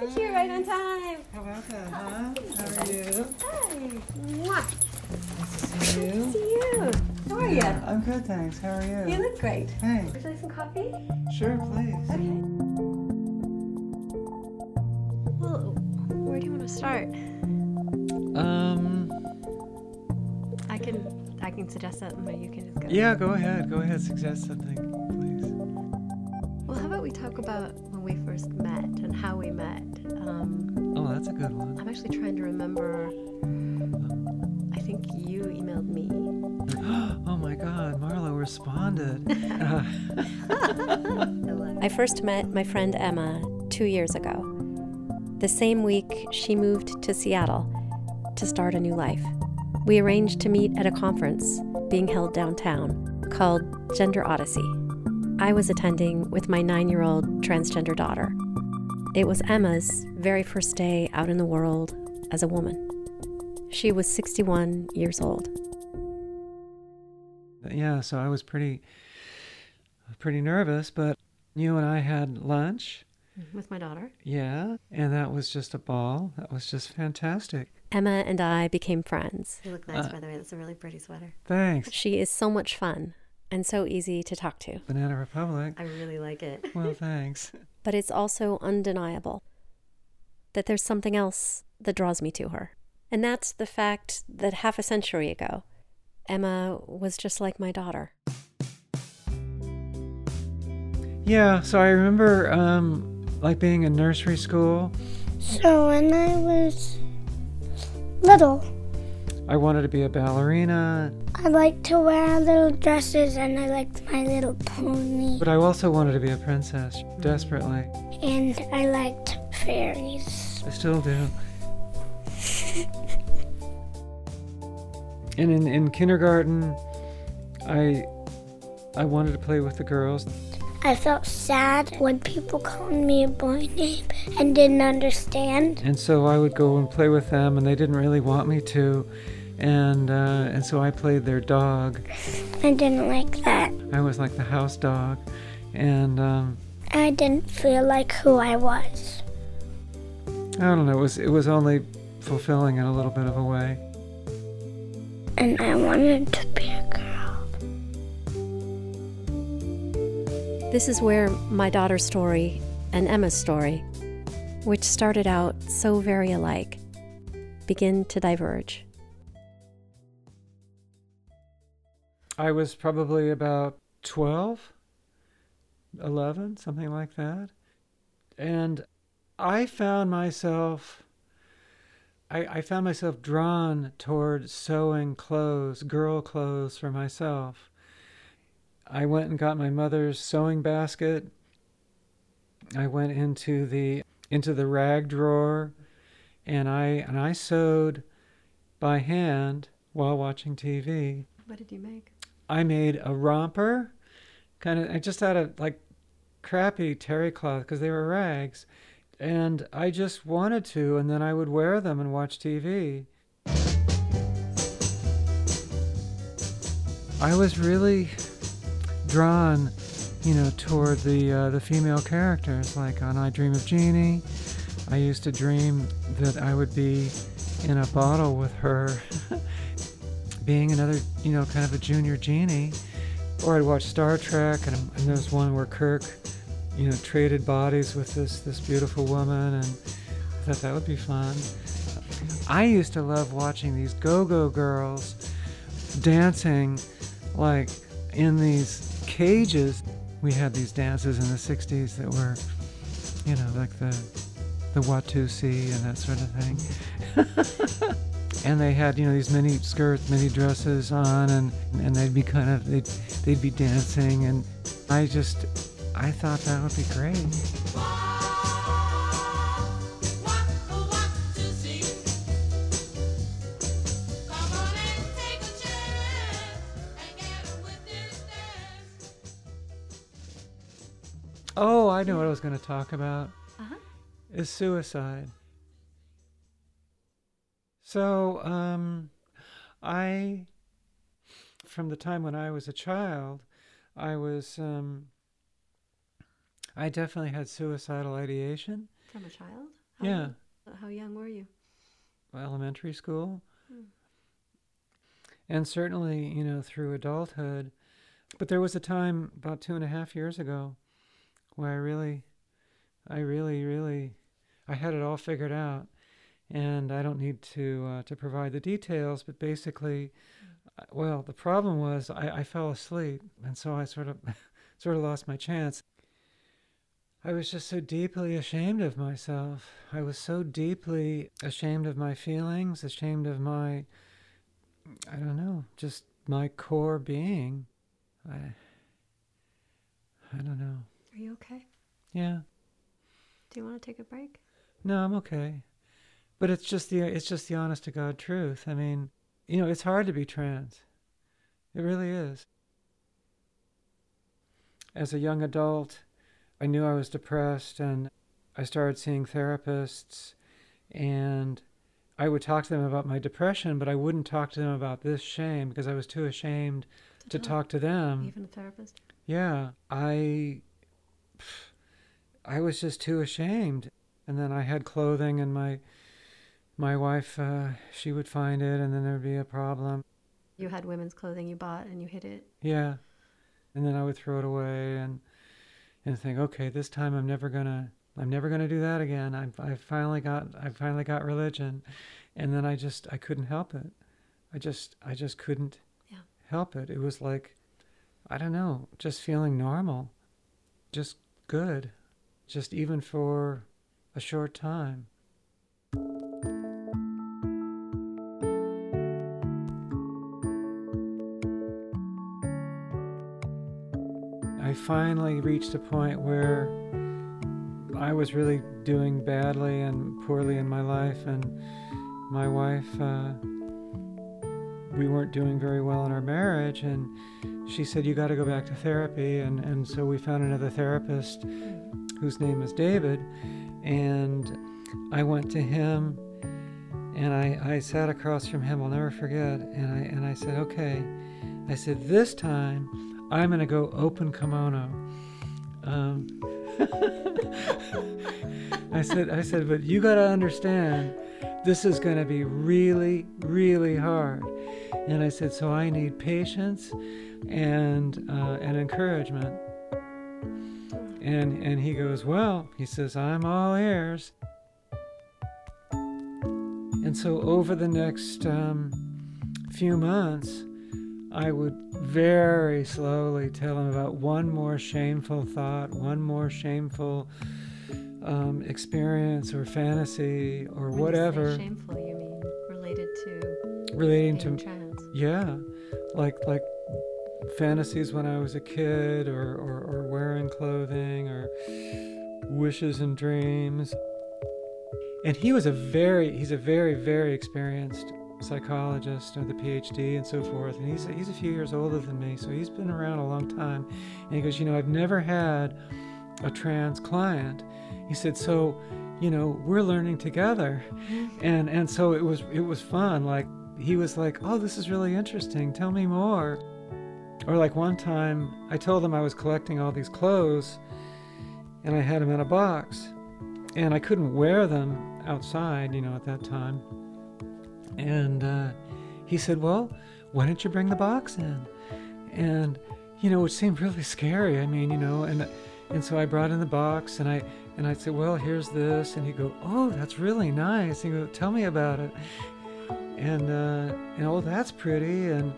Look at you, right on time. How about that, huh? How are you? Hi. Mwah. Nice to see you. Nice to See you. How are you? I'm good, thanks. How are you? You look great. Thanks. Would you like some coffee? sure, please. Okay. Well, where do you want to start? Um, I can, I can suggest something, or you can just go. yeah, go ahead. Go ahead, suggest something, please. Well, how about we talk about when we first met and how we met? Um, Oh, that's a good one. I'm actually trying to remember. I think you emailed me. Oh my God, Marlo responded. I first met my friend Emma two years ago. The same week, she moved to Seattle to start a new life. We arranged to meet at a conference being held downtown called Gender Odyssey. I was attending with my nine year old transgender daughter. It was Emma's very first day out in the world as a woman. She was 61 years old. yeah, so I was pretty, pretty nervous, but you and I had lunch. With my daughter. Yeah, and that was just a ball. That was just fantastic. Emma and I became friends. You look nice, Uh, by the way. That's a really pretty sweater. Thanks. She is so much fun and so easy to talk to. Banana Republic. I really like it. Well, thanks. but it's also undeniable that there's something else that draws me to her. And that's the fact that half a century ago, Emma was just like my daughter. Yeah, so I remember um, like being in nursery school. So when I was little, I wanted to be a ballerina, I liked to wear little dresses and I liked My Little Pony. but I also wanted to be a princess desperately. And I liked fairies. I still do. And in, in kindergarten, I I wanted to play with the girls. I felt sad when people called me a boy name and didn't understand. And so I would go and play with them, and they didn't really want me to. And uh, and so I played their dog. I didn't like that. I was like the house dog, and um, I didn't feel like who I was. I don't know. It was it was only fulfilling in a little bit of a way. And I wanted to be a girl. This is where my daughter's story and Emma's story, which started out so very alike, begin to diverge. I was probably about 12, 11, something like that. And I found myself I, I found myself drawn toward sewing clothes, girl clothes for myself. I went and got my mother's sewing basket. I went into the into the rag drawer and I and I sewed by hand while watching TV. What did you make? I made a romper, kind of. I just had a like crappy terry cloth because they were rags, and I just wanted to, and then I would wear them and watch TV. I was really drawn, you know, toward the uh, the female characters. Like on I Dream of Jeannie, I used to dream that I would be in a bottle with her. being another, you know, kind of a junior genie. Or I'd watch Star Trek, and, and there's one where Kirk, you know, traded bodies with this this beautiful woman, and I thought that would be fun. I used to love watching these go-go girls dancing, like in these cages. We had these dances in the '60s that were, you know, like the the Watusi and that sort of thing. and they had you know these mini skirts mini dresses on and and they'd be kind of they'd they'd be dancing and i just i thought that would be great. Oh i know what i was going to talk about. Uh-huh. is suicide so um i from the time when i was a child i was um i definitely had suicidal ideation From a child? How yeah. young- How young were you? elementary school. Hmm. And certainly, you know, through adulthood. But there was a time about two and a half years ago where I really, I really, really, I had it all figured out. And I don't need to uh, to provide the details, but basically, uh, well, the problem was I, I fell asleep, and so I sort of, sort of lost my chance. I was just so deeply ashamed of myself. I was so deeply ashamed of my feelings, ashamed of my, I don't know, just my core being. I, I don't know. Are you okay? Yeah. Do you want to take a break? No, I'm okay. But it's just the it's just the honest to God truth. I mean, you know, it's hard to be trans. It really is. As a young adult, I knew I was depressed and I started seeing therapists and I would talk to them about my depression, but I wouldn't talk to them about this shame because I was too ashamed to talk to them. Even a therapist? Yeah, I I was just too ashamed. And then I had clothing and my my wife uh, she would find it and then there'd be a problem. You had women's clothing you bought and you hid it. Yeah. And then I would throw it away and and think, "Okay, this time I'm never going to I'm never to do that again. I I finally got I finally got religion." And then I just I couldn't help it. I just I just couldn't Yeah. help it. It was like I don't know, just feeling normal. Just good. Just even for a short time. Finally reached a point where I was really doing badly and poorly in my life, and my wife, uh, we weren't doing very well in our marriage, and she said, You got to go back to therapy. And, and so we found another therapist whose name is David, and I went to him and I, I sat across from him, I'll never forget, and I, and I said, Okay. I said, This time I'm to go open kimono. Um, I said, I said, but you got to understand, this is to be really, really hard. And I said, so I need patience and uh, and encouragement. And and he goes, well, he says, I'm all ears. And so over the next um, few months, I would very slowly tell him about one more shameful thought, one more shameful um, experience or fantasy or When whatever shameful, you mean related to relating to trans. yeah, like like fantasies when I was a kid, or, or, or wearing clothing, or wishes and dreams. And he was a very he's a very very experienced psychologist with a PhD and so forth. And he's he's a few years older than me, so he's been around a long time. And he goes, you know, I've never had a trans client. He said, so you know, we're learning together, mm-hmm. and and so it was it was fun. Like he was like, oh, this is really interesting. Tell me more. Or like one time, I told him I was collecting all these clothes, and I had them in a box, and I couldn't wear them outside, you know, at that time. And uh, he said, well, why don't you bring the box in? And you know, it seemed really scary. I mean, you know, and and so I brought in the box, and I and I said, well, here's this, and he'd go, oh, that's really nice. He'd go, tell me about it. And uh, and oh, that's pretty. And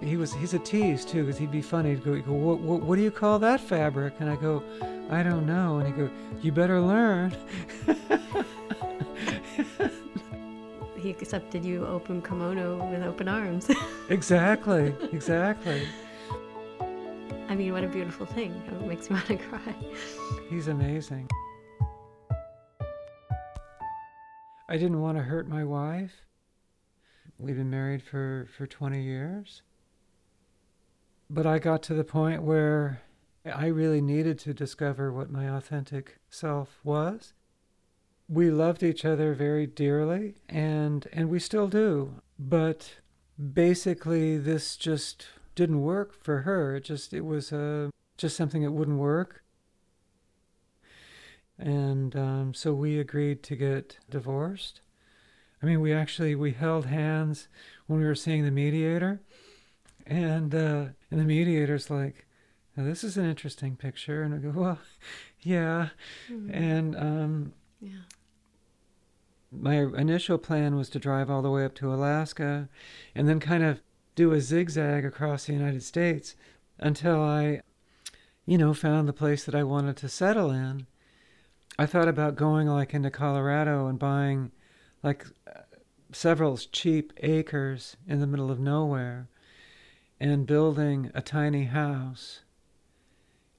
he was he's a tease too, because he'd be funny. He'd go, he'd go what, what what do you call that fabric? And I go, I don't know. And he'd go, you better learn. He accepted you open kimono with open arms. exactly, exactly. I mean, what a beautiful thing. It makes me want to cry. He's amazing. I didn't want to hurt my wife. We've been married for, for 20 years. But I got to the point where I really needed to discover what my authentic self was. We loved each other very dearly, and, and we still do. But basically, this just didn't work for her. It just, it was uh, just something that wouldn't work. And um, so we agreed to get divorced. I mean, we actually we held hands when we were seeing the mediator, and uh, and the mediator's like, now, "This is an interesting picture," and I go, "Well, yeah," Mm-hmm. and um, yeah. My initial plan was to drive all the way up to Alaska and then kind of do a zigzag across the United States until I, you know, found the place that I wanted to settle in. I thought about going like into Colorado and buying like several cheap acres in the middle of nowhere and building a tiny house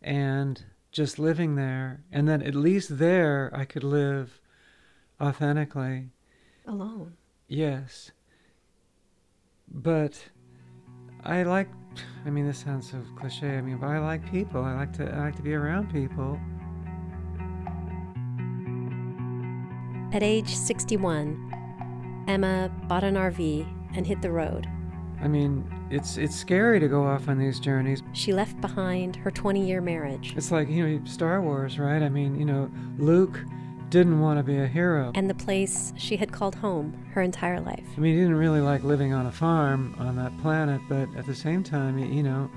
and just living there. And then at least there I could live authentically. Alone. Yes. But I like I mean this sounds so cliche. I mean, but I like people. I like to I like to be around people. At age 61, Emma bought an RV and hit the road. I mean, it's it's scary to go off on these journeys. She left behind her 20 year marriage It's like, you know, Star Wars, right? I mean, you know, Luke didn't want to be a hero. and the place she had called home her entire life. I mean, he didn't really like living on a farm on that planet, but at the same time, you know,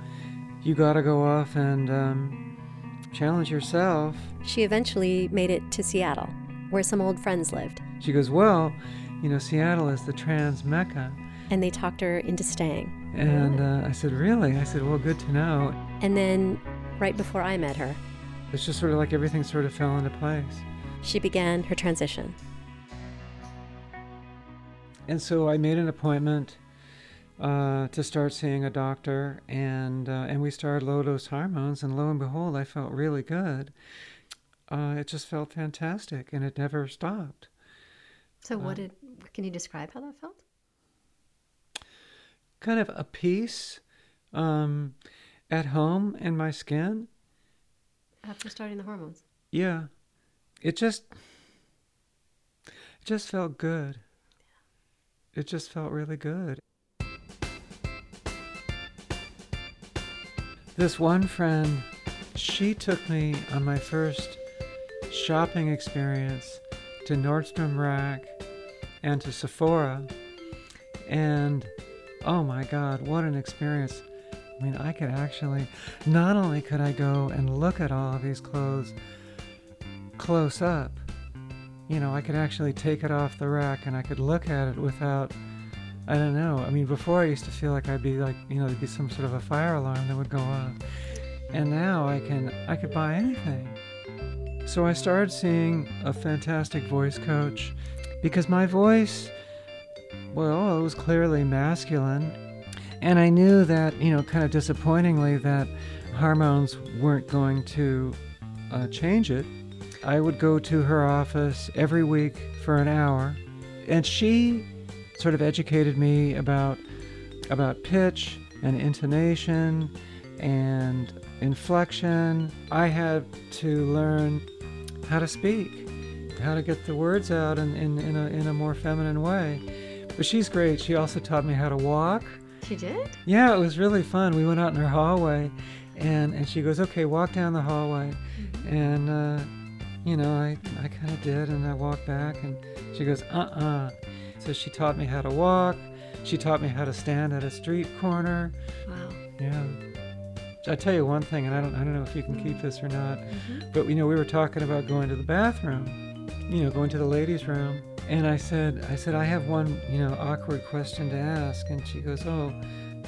you got to go off and um, challenge yourself. She eventually made it to Seattle, where some old friends lived, She goes, Well, you know, Seattle is the trans mecca. and they talked her into staying. And uh, I said, Really? I said, Well, good to know. And then, right before I met her, It's just sort of like everything sort of fell into place. She began her transition. And so I made an appointment uh, to start seeing a doctor, and uh, and we started low dose hormones, and lo and behold, I felt really good. Uh, it just felt fantastic, and it never stopped. So, what did, can you describe how that felt? Kind of a peace um, at home in my skin. After starting the hormones? Yeah, it just it just felt good. It just felt really good. This one friend, she took me on my first shopping experience to Nordstrom Rack and to Sephora. And oh my God, what an experience! I mean, I could actually, not only could I go and look at all of these clothes close up, you know, I could actually take it off the rack and I could look at it without, I don't know. I mean, before I used to feel like I'd be like, you know, there'd be some sort of a fire alarm that would go off. And now I can, I could buy anything. So I started seeing a fantastic voice coach because my voice, well, it was clearly masculine. And I knew that, you know, kind of disappointingly, that hormones weren't going to uh, change it. I would go to her office every week for an hour, and she sort of educated me about about pitch and intonation and inflection. I had to learn how to speak, how to get the words out in, in, in, a, in a more feminine way. But she's great. She also taught me how to walk. She did? Yeah, it was really fun. We went out in her hallway, and, and she goes, "Okay, walk down the hallway," and uh, you know, I I kind of did, and I walked back, and she goes, "Uh-uh." So she taught me how to walk. She taught me how to stand at a street corner. Wow. Yeah. I tell you one thing, and I don't I don't know if you can keep this or not, but you know, we were talking about going to the bathroom, you know, going to the ladies' room, and I said I said I have one you know awkward question to ask, and she goes, oh,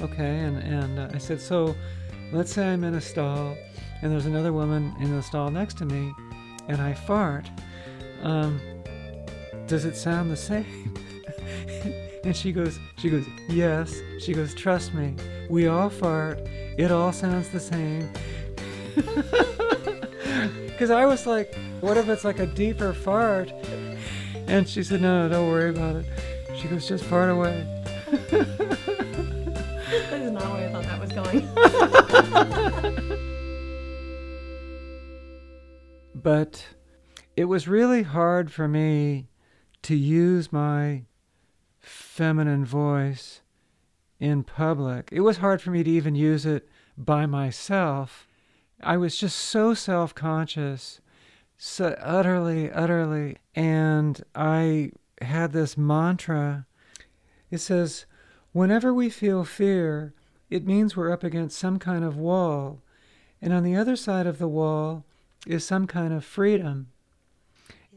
okay, and and uh, I said so, let's say I'm in a stall, and there's another woman in the stall next to me, and I fart, um, does it sound the same? and she goes she goes yes. She goes trust me, we all fart. It all sounds the same. Because I was like, what if it's like a deeper fart? And she said, no, no, don't worry about it. She goes, just fart away. That is not where I thought that was going. But it was really hard for me to use my feminine voice in public. It was hard for me to even use it by myself. I was just so self conscious so utterly, utterly. And I had this mantra. It says, whenever we feel fear, it means we're up against some kind of wall. And on the other side of the wall is some kind of freedom.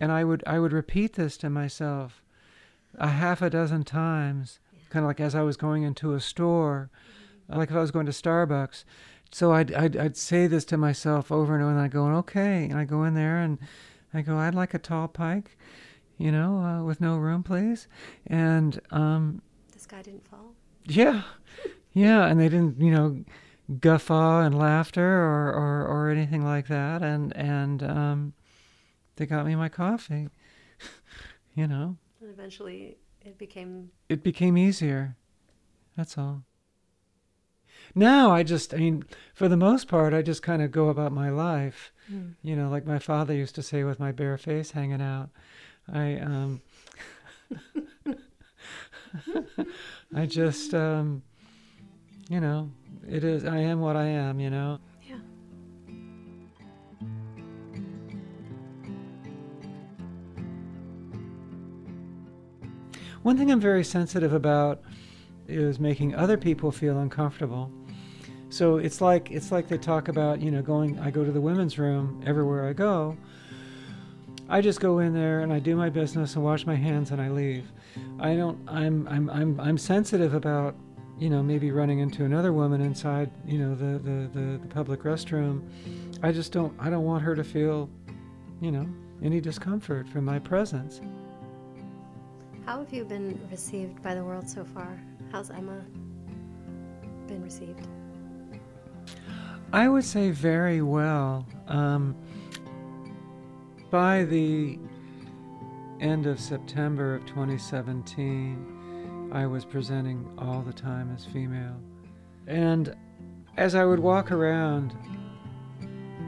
And I would I would repeat this to myself a half a dozen times, kind of like as I was going into a store, like if I was going to Starbucks. So I'd, I'd, I'd say this to myself over and over, and I go, okay, and I go in there and I go, I'd like a tall pike, you know, uh, with no room, please. And um, This guy didn't fall. yeah, yeah, and they didn't, you know, guffaw and laughter or, or, or anything like that, and and um, they got me my coffee, you know. And eventually it became it became easier. That's all. Now I just, I mean, for the most part, I just kind of go about my life. You know, like my father used to say with my bare face hanging out. I, um, I just, um, you know, it is, I am what I am, you know. yeah. One thing I'm very sensitive about is making other people feel uncomfortable. So it's like it's like they talk about, you know, going I go to the women's room everywhere I go. I just go in there and I do my business and wash my hands and I leave. I don't I'm I'm I'm I'm sensitive about, you know, maybe running into another woman inside, you know, the the, the, the public restroom. I just don't I don't want her to feel, you know, any discomfort from my presence. How have you been received by the world so far? How's Emma been received? I would say very well. Um, by the end of September of 2017, I was presenting all the time as female. And as I would walk around,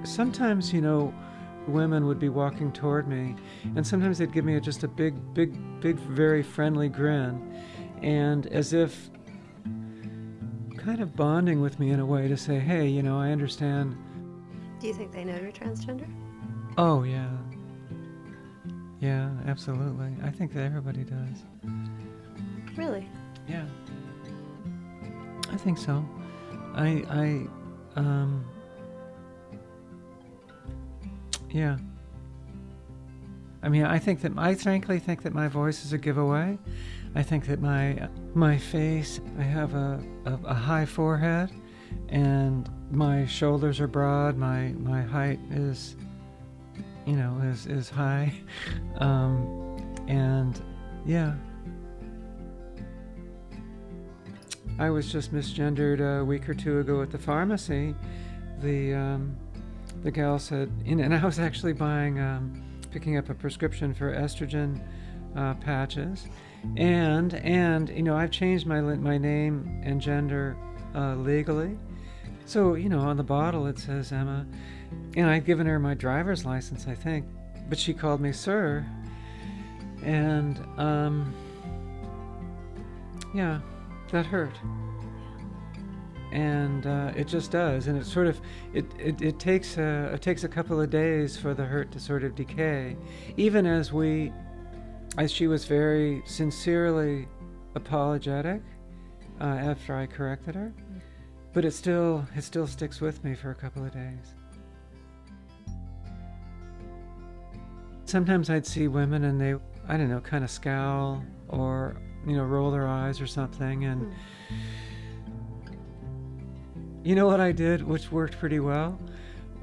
sometimes, you know, women would be walking toward me, and sometimes they'd give me a, just a big, big, big, very friendly grin, and as if kind of bonding with me in a way to say, hey, you know, I understand. Do you think they know you're transgender? Oh, yeah. Yeah, absolutely. I think that everybody does. Really? Yeah. I think so. I, I, um, yeah. I mean, I think that I frankly think that my voice is a giveaway. I think that my my face, I have a, a, a high forehead, and my shoulders are broad. My my height is, you know, is is high, um, and yeah. I was just misgendered a week or two ago at the pharmacy. The um, the gal said, and I was actually buying, um, picking up a prescription for estrogen uh, patches, and and you know I've changed my my name and gender uh, legally, so you know on the bottle it says Emma, and I'd given her my driver's license I think, but she called me sir, and um, yeah, that hurt. And uh, it just does. And it sort of it, it, it takes a, it takes a couple of days for the hurt to sort of decay. Even as we as she was very sincerely apologetic uh, after I corrected her. But it still it still sticks with me for a couple of days. Sometimes I'd see women and they I don't know kind of scowl or you know roll their eyes or something and hmm. you know what I did, which worked pretty well,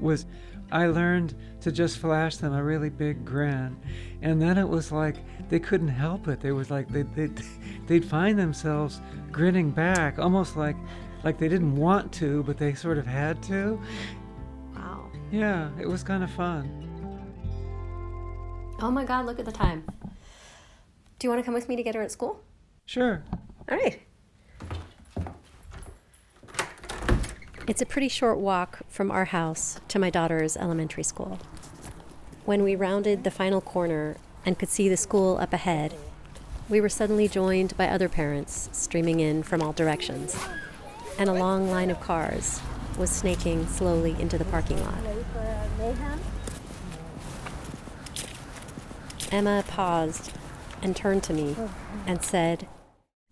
was I learned to just flash them a really big grin, and then it was like they couldn't help it. They was like they they they'd find themselves grinning back, almost like like they didn't want to, but they sort of had to. Wow. Yeah, it was kind of fun. Oh my God, look at the time. Do you want to come with me to get her at school? Sure. All right. It's a pretty short walk from our house to my daughter's elementary school. When we rounded the final corner and could see the school up ahead, we were suddenly joined by other parents streaming in from all directions, and a long line of cars was snaking slowly into the parking lot. Emma paused and turned to me and said,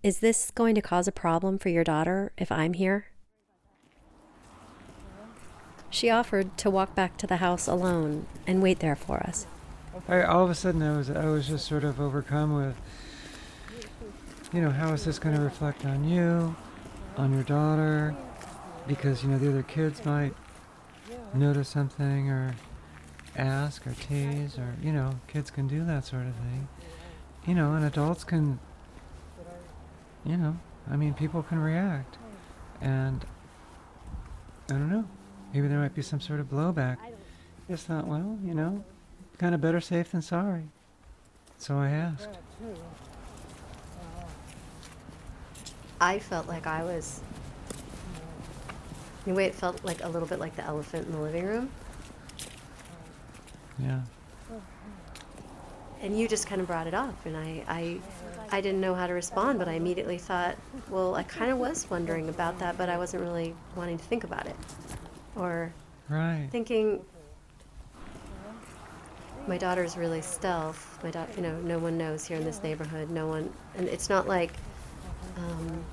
Is this going to cause a problem for your daughter if I'm here? She offered to walk back to the house alone and wait there for us. I, all of a sudden, I was I was just sort of overcome with, you know, how is this going to reflect on you, on your daughter, because you know the other kids might notice something or ask or tease or you know kids can do that sort of thing, you know, and adults can, you know, I mean people can react, and I don't know, maybe there might be some sort of blowback. Just thought, well, you know, kind of better safe than sorry. So I asked. I felt like I was. In a way, it felt like a little bit like the elephant in the living room. Yeah. And you just kind of brought it up, and I, I, I didn't know how to respond, but I immediately thought, well, I kind of was wondering about that, but I wasn't really wanting to think about it, or Right. thinking. My daughter's really stealth. My daughter, you know, no one knows here in this neighborhood. No one, and it's not like. Um,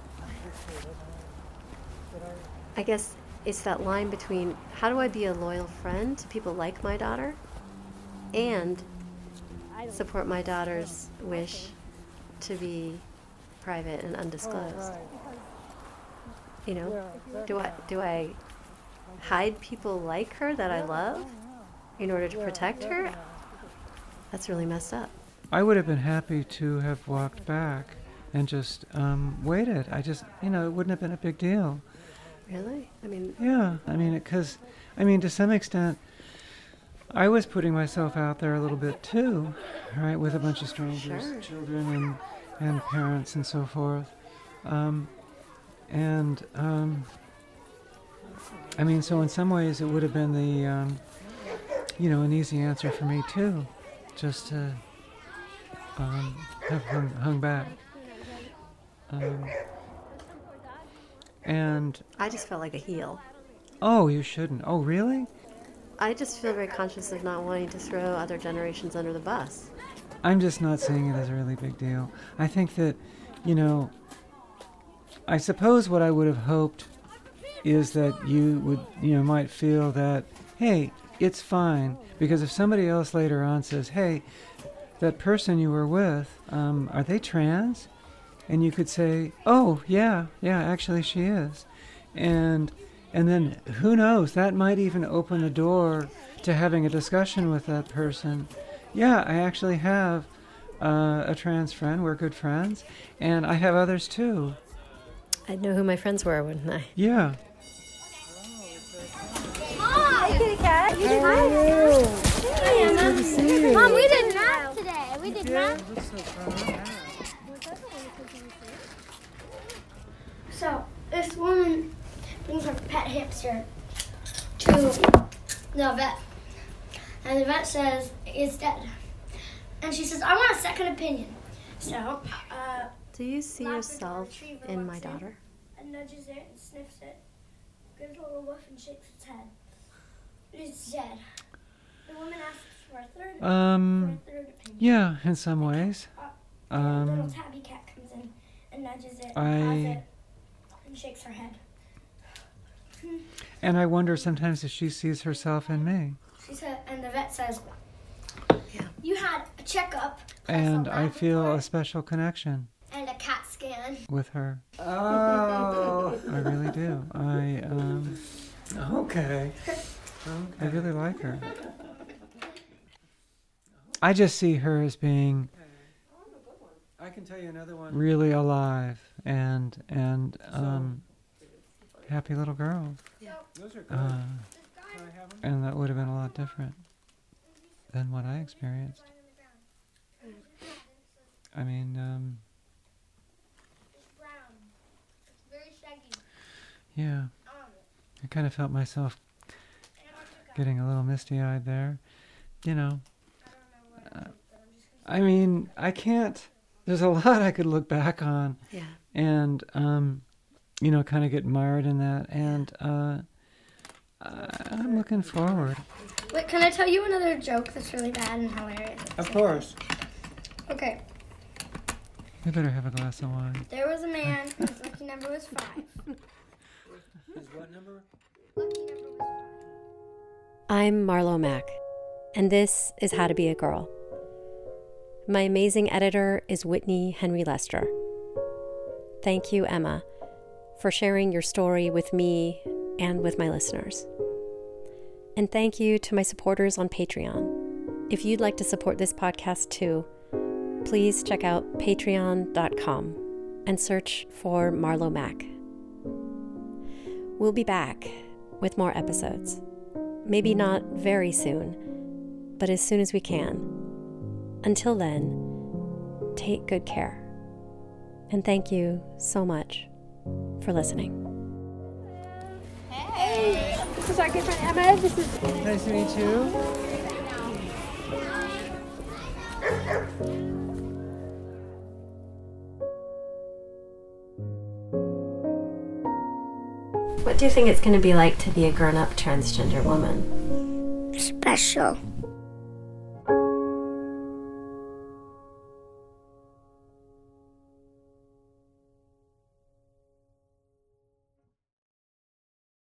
I guess it's that line between how do I be a loyal friend to people like my daughter, and support my daughter's wish to be private and undisclosed. You know, do I do I hide people like her that I love in order to protect her? That's really messed up. I would have been happy to have walked back and just um, waited. I just, you know, it wouldn't have been a big deal. Really? I mean, Yeah. I mean, because, I mean, to some extent, I was putting myself out there a little bit too, right, with a bunch of strangers, Sure. children and, and parents and so forth. Um, and, um, I mean, so in some ways it would have been the, um, you know, an easy answer for me too, just to um, have hung, hung back. Um, and, I just felt like a heel. oh, you shouldn't. Oh, really? I just feel very conscious of not wanting to throw other generations under the bus. I'm just not seeing it as a really big deal. I think that, you know, I suppose what I would have hoped is that you would, you know, might feel that, hey, it's fine. Because if somebody else later on says, hey, that person you were with, um, are they trans? And you could say, oh, yeah, yeah, actually she is. And and then who knows, that might even open the door to having a discussion with that person. Yeah, I actually have uh, a trans friend. We're good friends. And I have others too. I'd know who my friends were, wouldn't I? Yeah. Hi, kitty cat. You did math. Hi, Emma. Mom, we did math today. We did math. So this woman brings her pet hamster to the vet, and the vet says it's dead. And she says, "I want a second opinion." So, uh, Do you see yourself in my daughter? and nudges it and sniffs it, gives a little woof and shakes its head. It's dead. The woman asks for a third, Um, for a third opinion. yeah, in some ways. And a little Um, tabby cat comes in and nudges it, I- it, and shakes her head. And I wonder sometimes if she sees herself in me. She said, and the vet says, Yeah. "You had a checkup, And I feel Labrador a special connection and a CAT scan." with her. Oh, I really do. I um, okay. I really like her. I just see her as being I can tell you another one. Really alive and and um, happy little girl. Yeah. Uh, and that would have been a lot different than what I experienced. I mean, um, It's brown. It's very shaggy. yeah, I kind of felt myself getting a little misty-eyed there. You know, uh, I mean, I can't. There's a lot I could look back on Yeah. and um, you know, kind of get mired in that. And uh, I- I'm looking forward. Wait, can I tell you another joke that's really bad and hilarious? Of course. Okay. We better have a glass of wine. There was a man whose lucky number was five. His what number? Lucky number was five. I'm Marlo Mack, and this is How to Be a Girl. My amazing editor is Whitney Henry Lester. Thank you, Emma, for sharing your story with me and with my listeners. And thank you to my supporters on Patreon. If you'd like to support this podcast too, please check out patreon.com and search for Marlo Mack. We'll be back with more episodes. Maybe not very soon, but as soon as we can. Until then, take good care. And thank you so much for listening. Hey, this is our good friend Emma. This is Nice to meet you. What do you think it's going to be like to be a grown up transgender woman? special.